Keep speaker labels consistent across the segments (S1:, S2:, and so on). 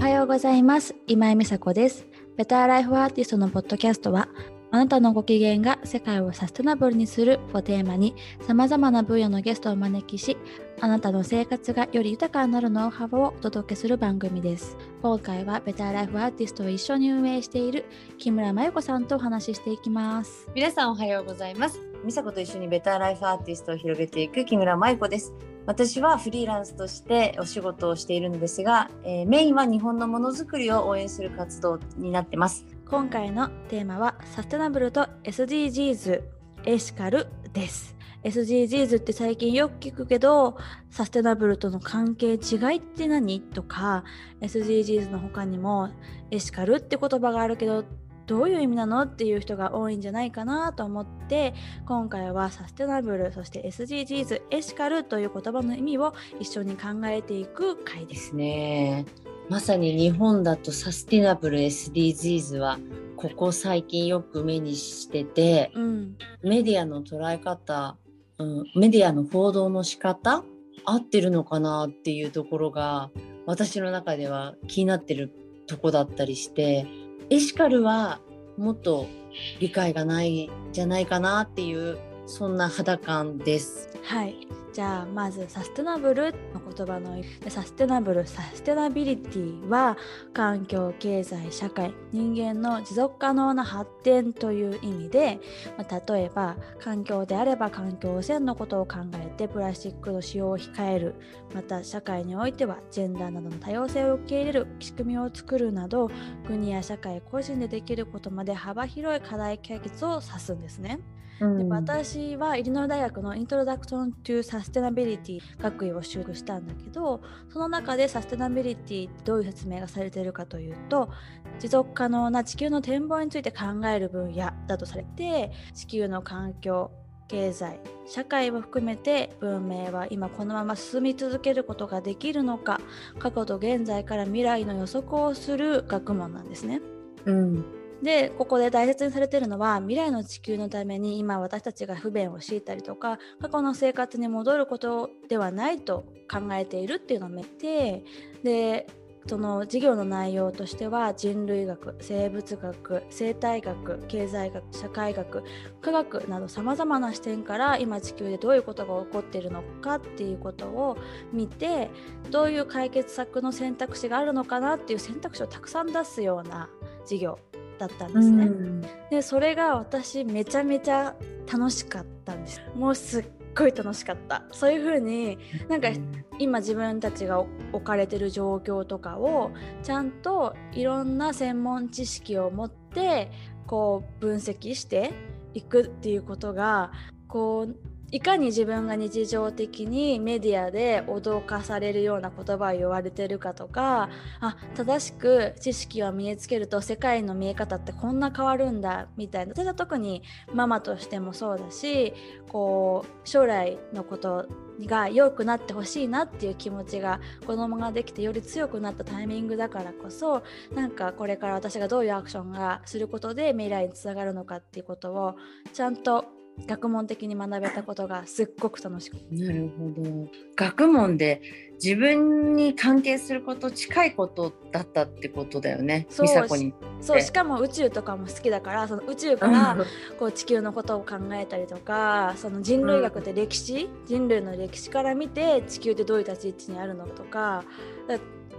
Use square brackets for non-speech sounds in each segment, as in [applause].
S1: おはようございます。今井美佐子です。ベターライフアーティストのポッドキャストはあなたのご機嫌が世界をサステナブルにするをテーマに様々な分野のゲストをお招きしあなたの生活がより豊かになるノウハウをお届けする番組です。今回はベターライフアーティストを一緒に運営している木村真由子さんとお話ししていきます。
S2: 皆さんおはようございます。美佐子と一緒にベターライフアーティストを広げていく木村真由子です。私はフリーランスとしてお仕事をしているんですが、えー、メインは日本のものづくりを応援する活動になってます。
S1: 今回のテーマはサステナブルと SDGs エシカルです。SDGs って最近よく聞くけどサステナブルとの関係違いって何？とか SDGs の他にもエシカルって言葉があるけどどういう意味なのっていう人が多いんじゃないかなと思って今回はサステナブルそして SDGs エシカルという言葉の意味を一緒に考えていく回です。
S2: ね。まさに日本だとサステナブル SDGs はここ最近よく目にしてて、うん、メディアの捉え方、うん、メディアの報道の仕方合ってるのかなっていうところが私の中では気になってるとこだったりしてエシカルはもっと理解がないじゃないかなっていうそんな肌感です。
S1: はいじゃあまずサステナブルの言葉のサステナブルサステナビリティは環境経済社会人間の持続可能な発展という意味で、まあ、例えば環境であれば環境汚染のことを考えてプラスチックの使用を控えるまた社会においてはジェンダーなどの多様性を受け入れる仕組みを作るなど国や社会個人でできることまで幅広い課題解決を指すんですね。で私はイリノイ大学のイントロダクション・トゥ・サステナビリティ学位を修学したんだけどその中でサステナビリティってどういう説明がされているかというと持続可能な地球の展望について考える分野だとされて地球の環境経済社会を含めて文明は今このまま進み続けることができるのか過去と現在から未来の予測をする学問なんですね。
S2: うん
S1: でここで大切にされているのは未来の地球のために今私たちが不便を強いたりとか過去の生活に戻ることではないと考えているっていうのを見てでその授業の内容としては人類学生物学生態学経済学社会学科学などさまざまな視点から今地球でどういうことが起こっているのかっていうことを見てどういう解決策の選択肢があるのかなっていう選択肢をたくさん出すような授業。だったんですね。でそれが私めちゃめちゃ楽しかったんです。もうすっごい楽しかったそういう風になんか今自分たちが置かれてる状況とかをちゃんといろんな専門知識を持ってこう分析していくっていうことがこういかに自分が日常的にメディアで脅かされるような言葉を言われてるかとかあ正しく知識を身につけると世界の見え方ってこんな変わるんだみたいな。私は特にママとしてもそうだしこう将来のことが良くなってほしいなっていう気持ちが子供ができてより強くなったタイミングだからこそなんかこれから私がどういうアクションがすることで未来につながるのかっていうことをちゃんと学問的に学べたことがすっごく楽しく
S2: なるほど。学問で自分に関係すること近いことだったってことだよね。
S1: そうそうしかも宇宙とかも好きだからその宇宙から [laughs] こう地球のことを考えたりとかその人類学って歴史、うん、人類の歴史から見て地球ってどういう立ち位置にあるのとか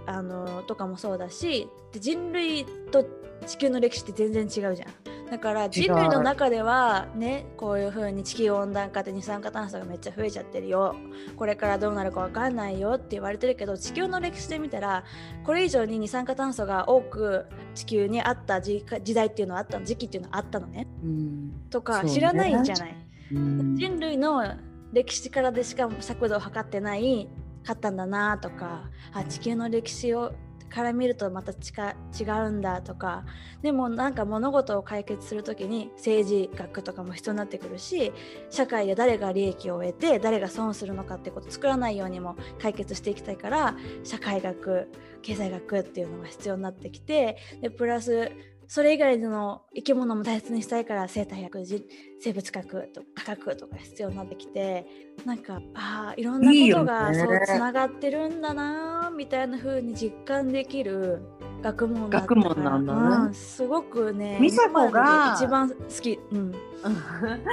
S1: あのとかもそうだしで人類と地球の歴史って全然違うじゃん。だから人類の中ではねこういう風に地球温暖化で二酸化炭素がめっちゃ増えちゃってるよ。これからどうなるか分かんないよって言われてるけど地球の歴史で見たらこれ以上に二酸化炭素が多く地球にあった時代っていうのはあった時期っていうのはあったのね。
S2: うん、
S1: とか知らないんじゃない、うん、人類の歴史からでしかも尺度を測ってないかったんだなとかあ地球の歴史をから見るとまた違うんだとかでもなんか物事を解決する時に政治学とかも必要になってくるし社会で誰が利益を得て誰が損するのかってことを作らないようにも解決していきたいから社会学経済学っていうのが必要になってきてでプラスそれ以外の生き物も大切にしたいから生態学生物学と科学とか必要になってきてなんかあいろんなことがそうつながってるんだなみたいな風に実感できる学問
S2: だ学問なんだね、
S1: うん、すごくね
S2: 美佐子が
S1: 一番好き、うん、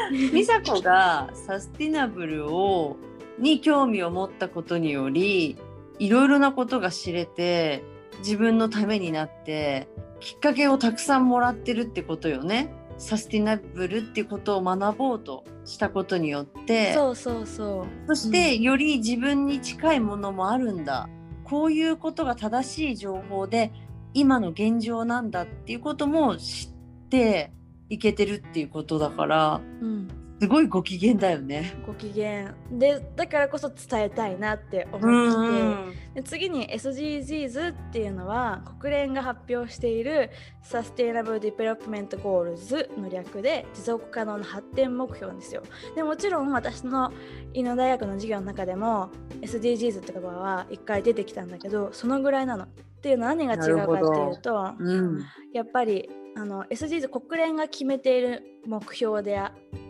S1: [laughs]
S2: 美佐子がサスティナブルをに興味を持ったことによりいろいろなことが知れて自分のためになってきっかけをたくさんもらってるってことよね。サスティナブルってことを学ぼうとしたことによって。
S1: そうそうそう。
S2: そして、より自分に近いものもあるんだ。こういうことが正しい情報で今の現状なんだっていうことも知っていけてるっていうことだから、うん、すごいご機嫌だよね。
S1: ご機嫌でだからこそ伝えたいなって思って、うんで次に SDGs っていうのは国連が発表している Sustainable Development Goals の略で持続可能な発展目標ですよ。でもちろん私の医の大学の授業の中でも SDGs って言葉は一回出てきたんだけどそのぐらいなの。っていうのは何が違うかっていうと、うん、やっぱりあの SDGs 国連が決めている目標で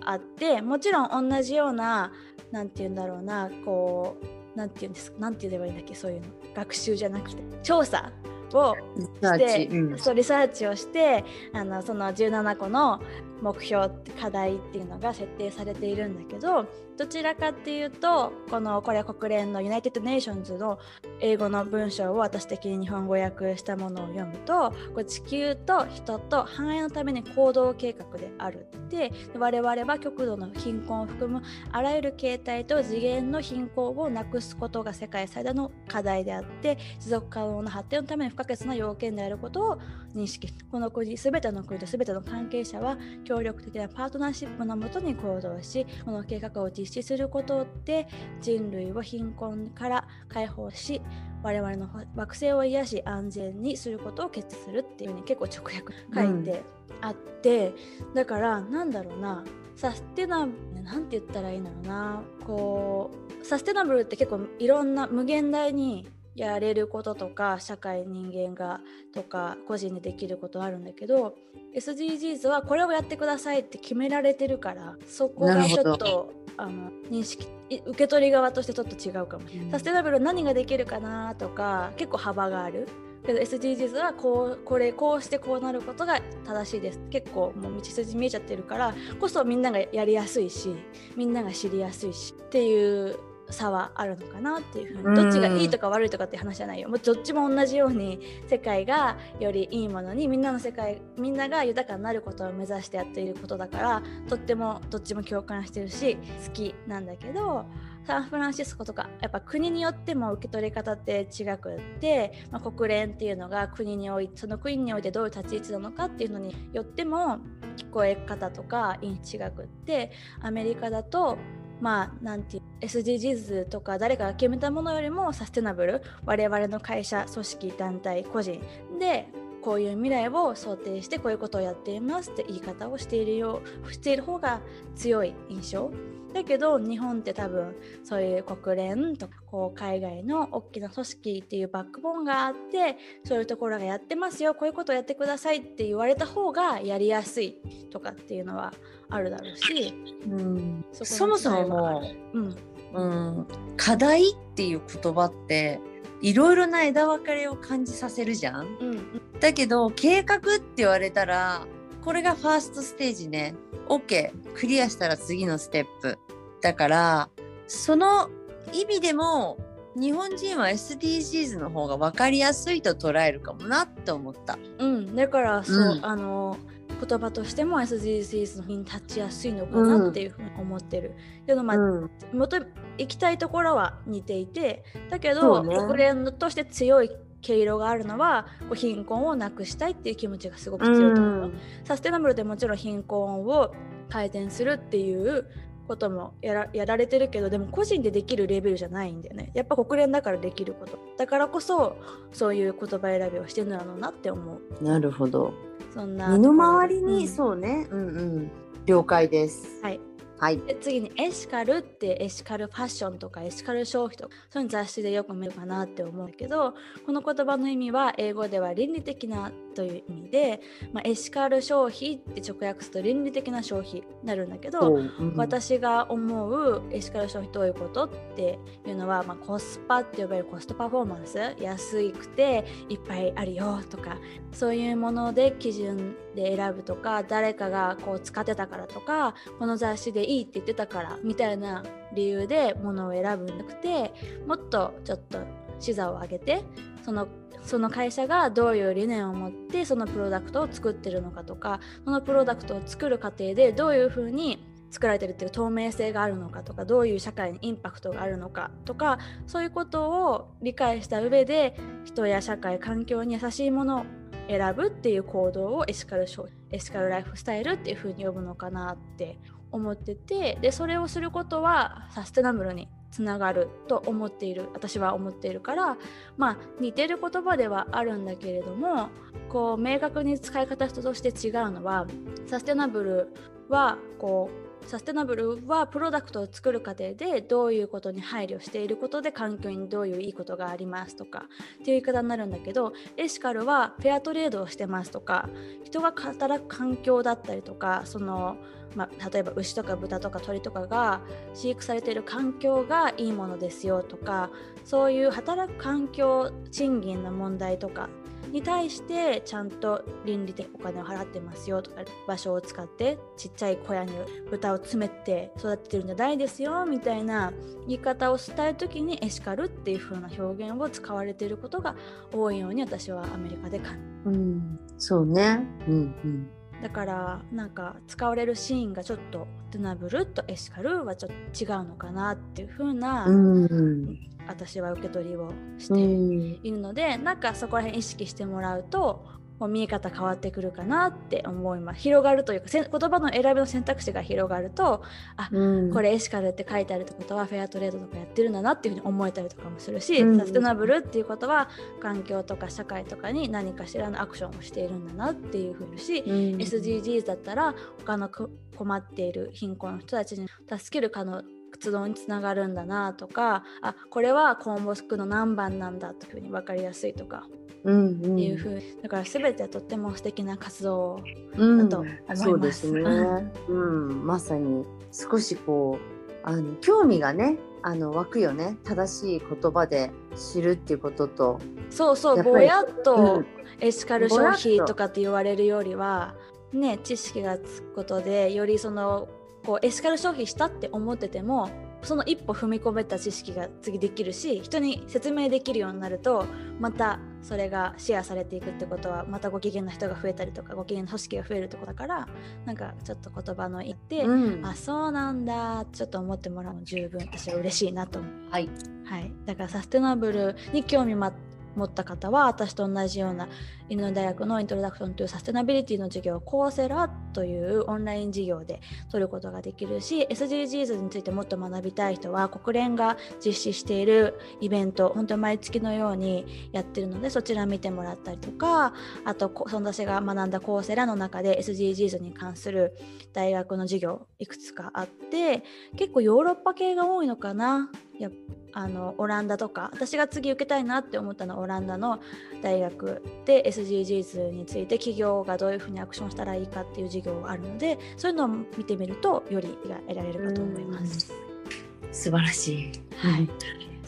S1: あってもちろん同じような何て言うんだろうなこう何て言うんですか何て言えばいいんだっけそういうの。学習じゃなくて。調査をして、うん、そうリサーチをしてあのその17個の目標って課題っていうのが設定されているんだけどどちらかっていうとこのこれは国連の United Nations の英語の文章を私的に日本語訳したものを読むとこ地球と人と繁栄のために行動計画であるって我々は極度の貧困を含むあらゆる形態と次元の貧困をなくすことが世界最大の課題であって持続可能な発展のために不可欠な要件であることを認識。この国全ての国と全ての関係者は協力的なパートナーシップのもとに行動しこの計画を実施することで人類を貧困から解放し我々の惑星を癒し安全にすることを決意するっていうふうに結構直訳書いてあって、うん、だからなんだろうなサステナブルなんて言ったらいいんだろうなこうサステナブルって結構いろんな無限大にやれることとか社会人間がとか個人でできることあるんだけど SDGs はこれをやってくださいって決められてるからそこがちょっとあの認識受け取り側としてちょっと違うかも、うん、サステナブル何ができるかなとか結構幅がある。けど SDGs はこうこれこうしてこうなることが正しいです。結構もう道筋見えちゃってるからこそみんながやりやすいしみんなが知りやすいしっていう差はあるのかなっていうふうにどっちがいいとか悪いとかって話じゃないよ。もうどっちも同じように世界がよりいいものにみんなの世界みんなが豊かになることを目指してやっていることだからとってもどっちも共感してるし好きなんだけどサンフランシスコとかやっぱ国によっても受け取り方って違くって、まあ、国連っていうのが国においてその国においてどういう立ち位置なのかっていうのによっても聞こえ方とか違くってアメリカだとまあなんていう SDGs とか誰かが決めたものよりもサステナブル我々の会社組織団体個人でこういう未来を想定してこういうことをやっていますって言い方をしているようしている方が強い印象。だけど日本って多分そういう国連とかこう海外の大きな組織っていうバックボーンがあってそういうところがやってますよこういうことをやってくださいって言われた方がやりやすいとかっていうのはあるだろうし、
S2: うん、そもそももう、うん。うん、課題っていう言葉っていろいろな枝分かれを感じさせるじゃん。うん、だけど計画って言われたらこれがファーストステージね。OK クリアしたら次のステップ。だからその意味でも日本人は SDGs の方が分かりやすいと捉えるかもなって思った。
S1: うん、だからそう、うん、あの言葉としても SDGs の日に立ちやすいのかなっていうふうに思ってる。けどまあ、うん、元行きたいところは似ていてだけど、ね、国連として強い毛色があるのはこう貧困をなくしたいっていう気持ちがすごく強いと思う、うん、サステナブルでもちろん貧困を改善するっていうこともやらやられてるけどでも個人でできるレベルじゃないんだよね。やっぱ国連だからできること。だからこそそういう言葉選びをしてるんだろうなって思
S2: う。なるほど。そんな身の回りに、うん、そうね。うんうん。了解です。
S1: はい
S2: はい、
S1: で次にエシカルってエシカルファッションとかエシカル消費とかそういう雑誌でよく見るかなって思うけどこの言葉の意味は英語では倫理的なという意味で、まあ、エシカル消費って直訳すると倫理的な消費になるんだけど、うん、私が思うエシカル消費どういうことっていうのは、まあ、コスパって呼ばれるコストパフォーマンス安くていっぱいあるよとかそういうもので基準で選ぶとか誰かがこう使ってたからとかこの雑誌でいいって言ってたからみたいな理由で物を選ぶんじゃなくてもっとちょっと視座を上げてそのその会社がどういう理念を持ってそのプロダクトを作ってるのかとかそのプロダクトを作る過程でどういうふうに作られてるっていう透明性があるのかとかどういう社会にインパクトがあるのかとかそういうことを理解した上で人や社会環境に優しいもの選ぶっていう行動をエシカルエシカルライフスタイルっていうふうに呼ぶのかなって思っててでそれをすることはサステナブルにつながると思っている私は思っているからまあ似てる言葉ではあるんだけれどもこう明確に使い方として違うのはサステナブルはこうサステナブルはプロダクトを作る過程でどういうことに配慮していることで環境にどういういいことがありますとかっていう言い方になるんだけどエシカルはフェアトレードをしてますとか人が働く環境だったりとかそのまあ、例えば牛とか豚とか鳥とかが飼育されている環境がいいものですよとかそういう働く環境賃金の問題とかに対してちゃんと倫理的お金を払ってますよとか場所を使ってちっちゃい小屋に豚を詰めて育ててるんじゃないですよみたいな言い方をしたい時にエシカルっていう風な表現を使われていることが多いように私はアメリカで感
S2: じ、うん、そうね、うんうん。
S1: だからなんか使われるシーンがちょっとトゥナブルとエシカルはちょっと違うのかなっていう風な、うん、私は受け取りをしているので、うん、なんかそこら辺意識してもらうとこう見え方変わってくるかなって思います。広がるというか言葉の選びの選択肢が広がるとあ、うん、これエシカルって書いてあるってことはフェアトレードとかやってるんだなっていうふうに思えたりとかもするし、うん、サステナブルっていうことは環境とか社会とかに何かしらのアクションをしているんだなっていうふうにし、うん、SDGs だったら他の困っている貧困の人たちに助ける可能活動につながるんだなとかあこれはコンボスクの何番なんだというふうに分かりやすいとか。うんうん、っていうふうだから全てとっても素敵な活動だと思います。うん、そうですね、[laughs]
S2: うん、まさに少しこうあの興味がねあの湧くよね。正しい言葉で知るっていうことと。
S1: そうそうぼやっとエシカル消費とかって言われるよりはね知識がつくことでよりそのこうエシカル消費したって思っててもその一歩踏み込めた知識が次できるし人に説明できるようになるとまたそれがシェアされていくってことはまたご機嫌な人が増えたりとかご機嫌な組織が増えるってことだからなんかちょっと言葉の言って、うん、あそうなんだちょっと思ってもらうの十分私は嬉しいなと思う。
S2: はい、
S1: はい、だからサステナブルに興味持った方は私と同じような犬の大学のイントロダクションというサステナビリティの授業をコーセラというオンライン授業で取ることができるし SDGs についてもっと学びたい人は国連が実施しているイベント本当に毎月のようにやってるのでそちら見てもらったりとかあとその私が学んだコーセラの中で SDGs に関する大学の授業いくつかあって結構ヨーロッパ系が多いのかな。やあのオランダとか私が次受けたいなって思ったのはオランダの大学で SDGs について企業がどういうふうにアクションしたらいいかっていう授業があるのでそういうのを見てみるとよりが得られるかと思います。
S2: 素晴らしい、はい、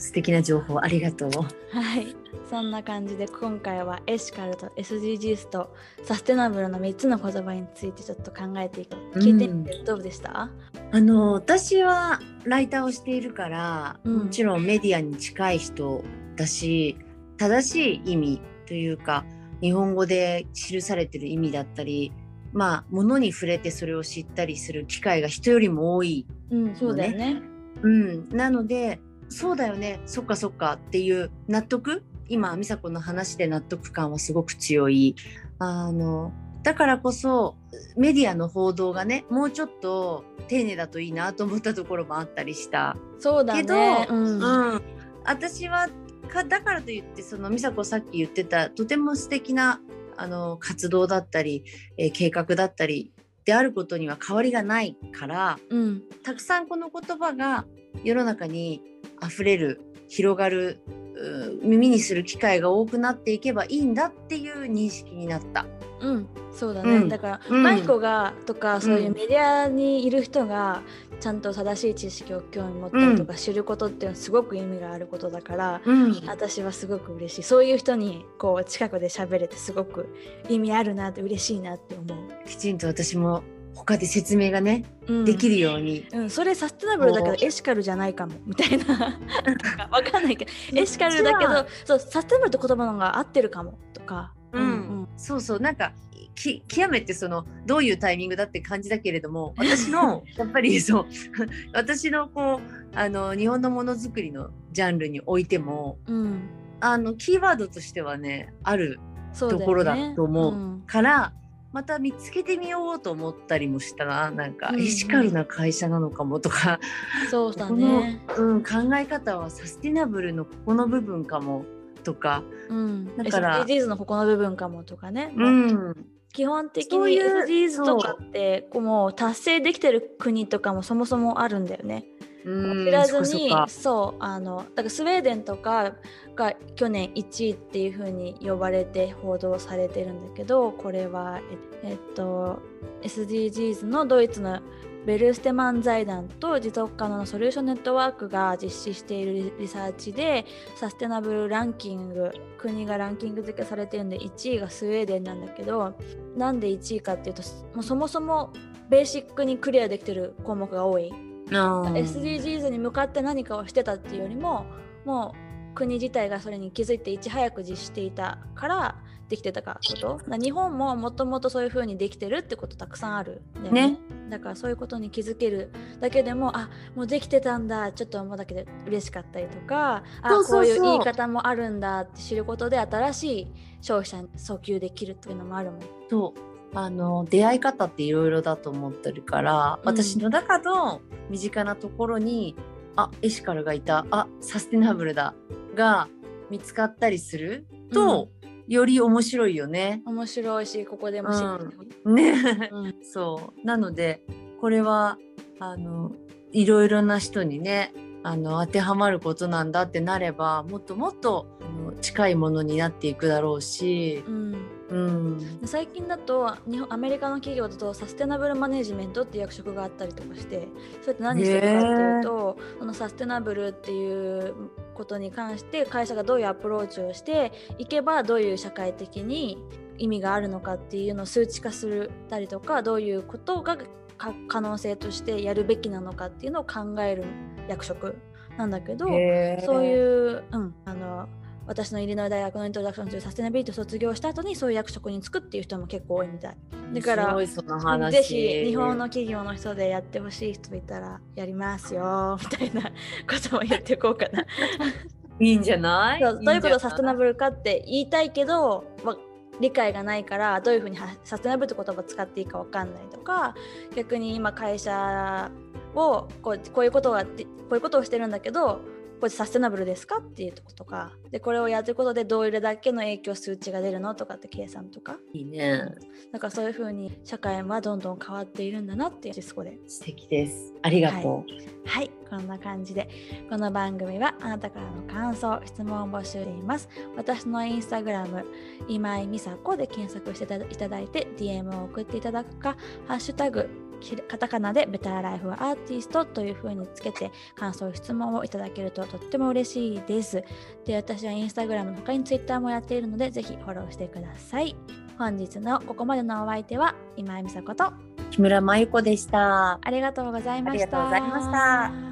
S2: 素敵な情報ありがとう。
S1: はい。そんな感じで今回はエシカルと SDGs とサステナブルの3つの言葉についてちょっと考えていく聞いてみてどうでした、
S2: うん、あの私はライターをしているから、うん、もちろんメディアに近い人だし正しい意味というか日本語で記されてる意味だったりまあ物に触れてそれを知ったりする機会が人よりも多い、
S1: ね、うん、そうだよね。
S2: うん、なのでそうだよね。そっかそっか。っていう納得？今美佐子の話で納得感はすごく強い。あのだからこそメディアの報道がねもうちょっと丁寧だといいなと思ったところもあったりした。
S1: そうだ、ね、けど、うん、
S2: うん、私はかだからといってその美佐子さっき言ってたとても素敵なあの活動だったり、えー、計画だったりであることには変わりがないから、
S1: うん、
S2: たくさんこの言葉が世の中に溢れる広がる耳にする機会が多くなっていけばいいんだっていう認識になった。
S1: うん、そうだね、うん、だから、マイコがとかそういうメディアにいる人がちゃんと正しい知識を興味持ったりとか知ることっていうのはすごく意味があることだから、
S2: うん、
S1: 私はすごく嬉しい。そういう人にこう近くで喋れてすごく意味あるなって嬉しいなって思う。
S2: きちんと私も他で説明がね、うん、できるように、
S1: うん、それサステナブルだけどエシカルじゃないかも。[laughs] みたいな。[laughs] わかんないけどエシカルだけどそうサステナブルって言葉の方が合ってるかも。とか、
S2: うん、うん、そうそう。なんかき極めてそのどういうタイミングだって感じだけれども私の [laughs] やっぱりそう私のこうあの日本のものづくりのジャンルにおいても、
S1: うん、
S2: あのキーワードとしてはねあるところだと思うから、また見つけてみようと思ったりもした。ななんか、エシカルな会社なのかもとか。
S1: そうだね、
S2: うん、考え方はサスティナブルのここの部分かもとか、
S1: うん、だから SDGs のここの部分かもとかね、
S2: うん、
S1: 基本的に SDGs とかってこうもう達成できてる国とかもそもそもあるんだよね。知らずにそうあのだからスウェーデンとかが去年1位っていう風に呼ばれて報道されてるんだけどこれはえっと SDGs のドイツのベルステマン財団と持続可能なソリューションネットワークが実施しているリサーチでサステナブルランキング国がランキング付けされてるんで1位がスウェーデンなんだけどなんで1位かっていうともうそもそもベーシックにクリアできてる項目が多い SDGs に向かって何かをしてたっていうよりももう国自体がそれに気づいていち早く実施していたからできてたかこと。日本ももともとそういう風にできてるってことたくさんある
S2: ね、ね、
S1: だからそういうことに気づけるだけでもあもうできてたんだ。ちょっと思うだけで嬉しかったりとかあこういう言い方もあるんだって知ることで新しい消費者に訴求できるっていうのもあるもん。
S2: そうあの出会い方っていろいろだと思ってるから、うん、私の中の身近なところにあエシカルがいたあサステナブルだが見つかったりすると、うん、より面白いよね。
S1: 面白いしここでも
S2: うん、ね、うん、そう。なのでこれはあのいろいろな人にねあの当てはまることなんだってなればもっともっと近いものになっていくだろうし、
S1: うん。
S2: うん、
S1: 最近だと日本アメリカの企業だとサステナブルマネジメントっていう役職があったりとかしてそれって何してるかっていうとそのサステナブルっていうことに関して会社がどういうアプローチをしていけばどういう社会的に意味があるのかっていうのを数値化するたりとかどういうことが可能性としてやるべきなのかっていうのを考える役職なんだけどそういう、うん、あの私のイリノイ大学のイントロダクションというサステナビリティを卒業した後にそういう役職に就くっていう人も結構多いみたい。だからぜひ日本の企業の人でやってほしい人いたらやりますよ [laughs] みたいなことも言っていこうかな。
S2: いいんじゃない？
S1: どういうことサステナブルかって言いたいけど、ま理解がないからどういうふうにサステナブルって言葉を使っていいか分かんないとか逆に今会社をこうこういうことがこういうことをしてるんだけどこれサステナブルですかっていうとことか。でこれをやってることでどれだけの影響数値が出るのとかって計算とか。
S2: いいね。
S1: だからそういうふうに社会はどんどん変わっているんだなっていうそこで
S2: 素敵です。ありがとう、はい、
S1: はい、こんな感じでこの番組はあなたからの感想質問を募集しています。私のインスタグラム今井美佐子で検索していただいて DM を送っていただくかハッシュタグカタカナでベターライフアーティストという風につけて感想、質問をいただけるととっても嬉しいです。で、私はインスタグラムの他にツイッターもやっているので、ぜひフォローしてください。本日のここまでのお相手は今井美佐子と
S2: 木村真由子でした。
S1: ありがとうございました。
S2: ありがとうございました。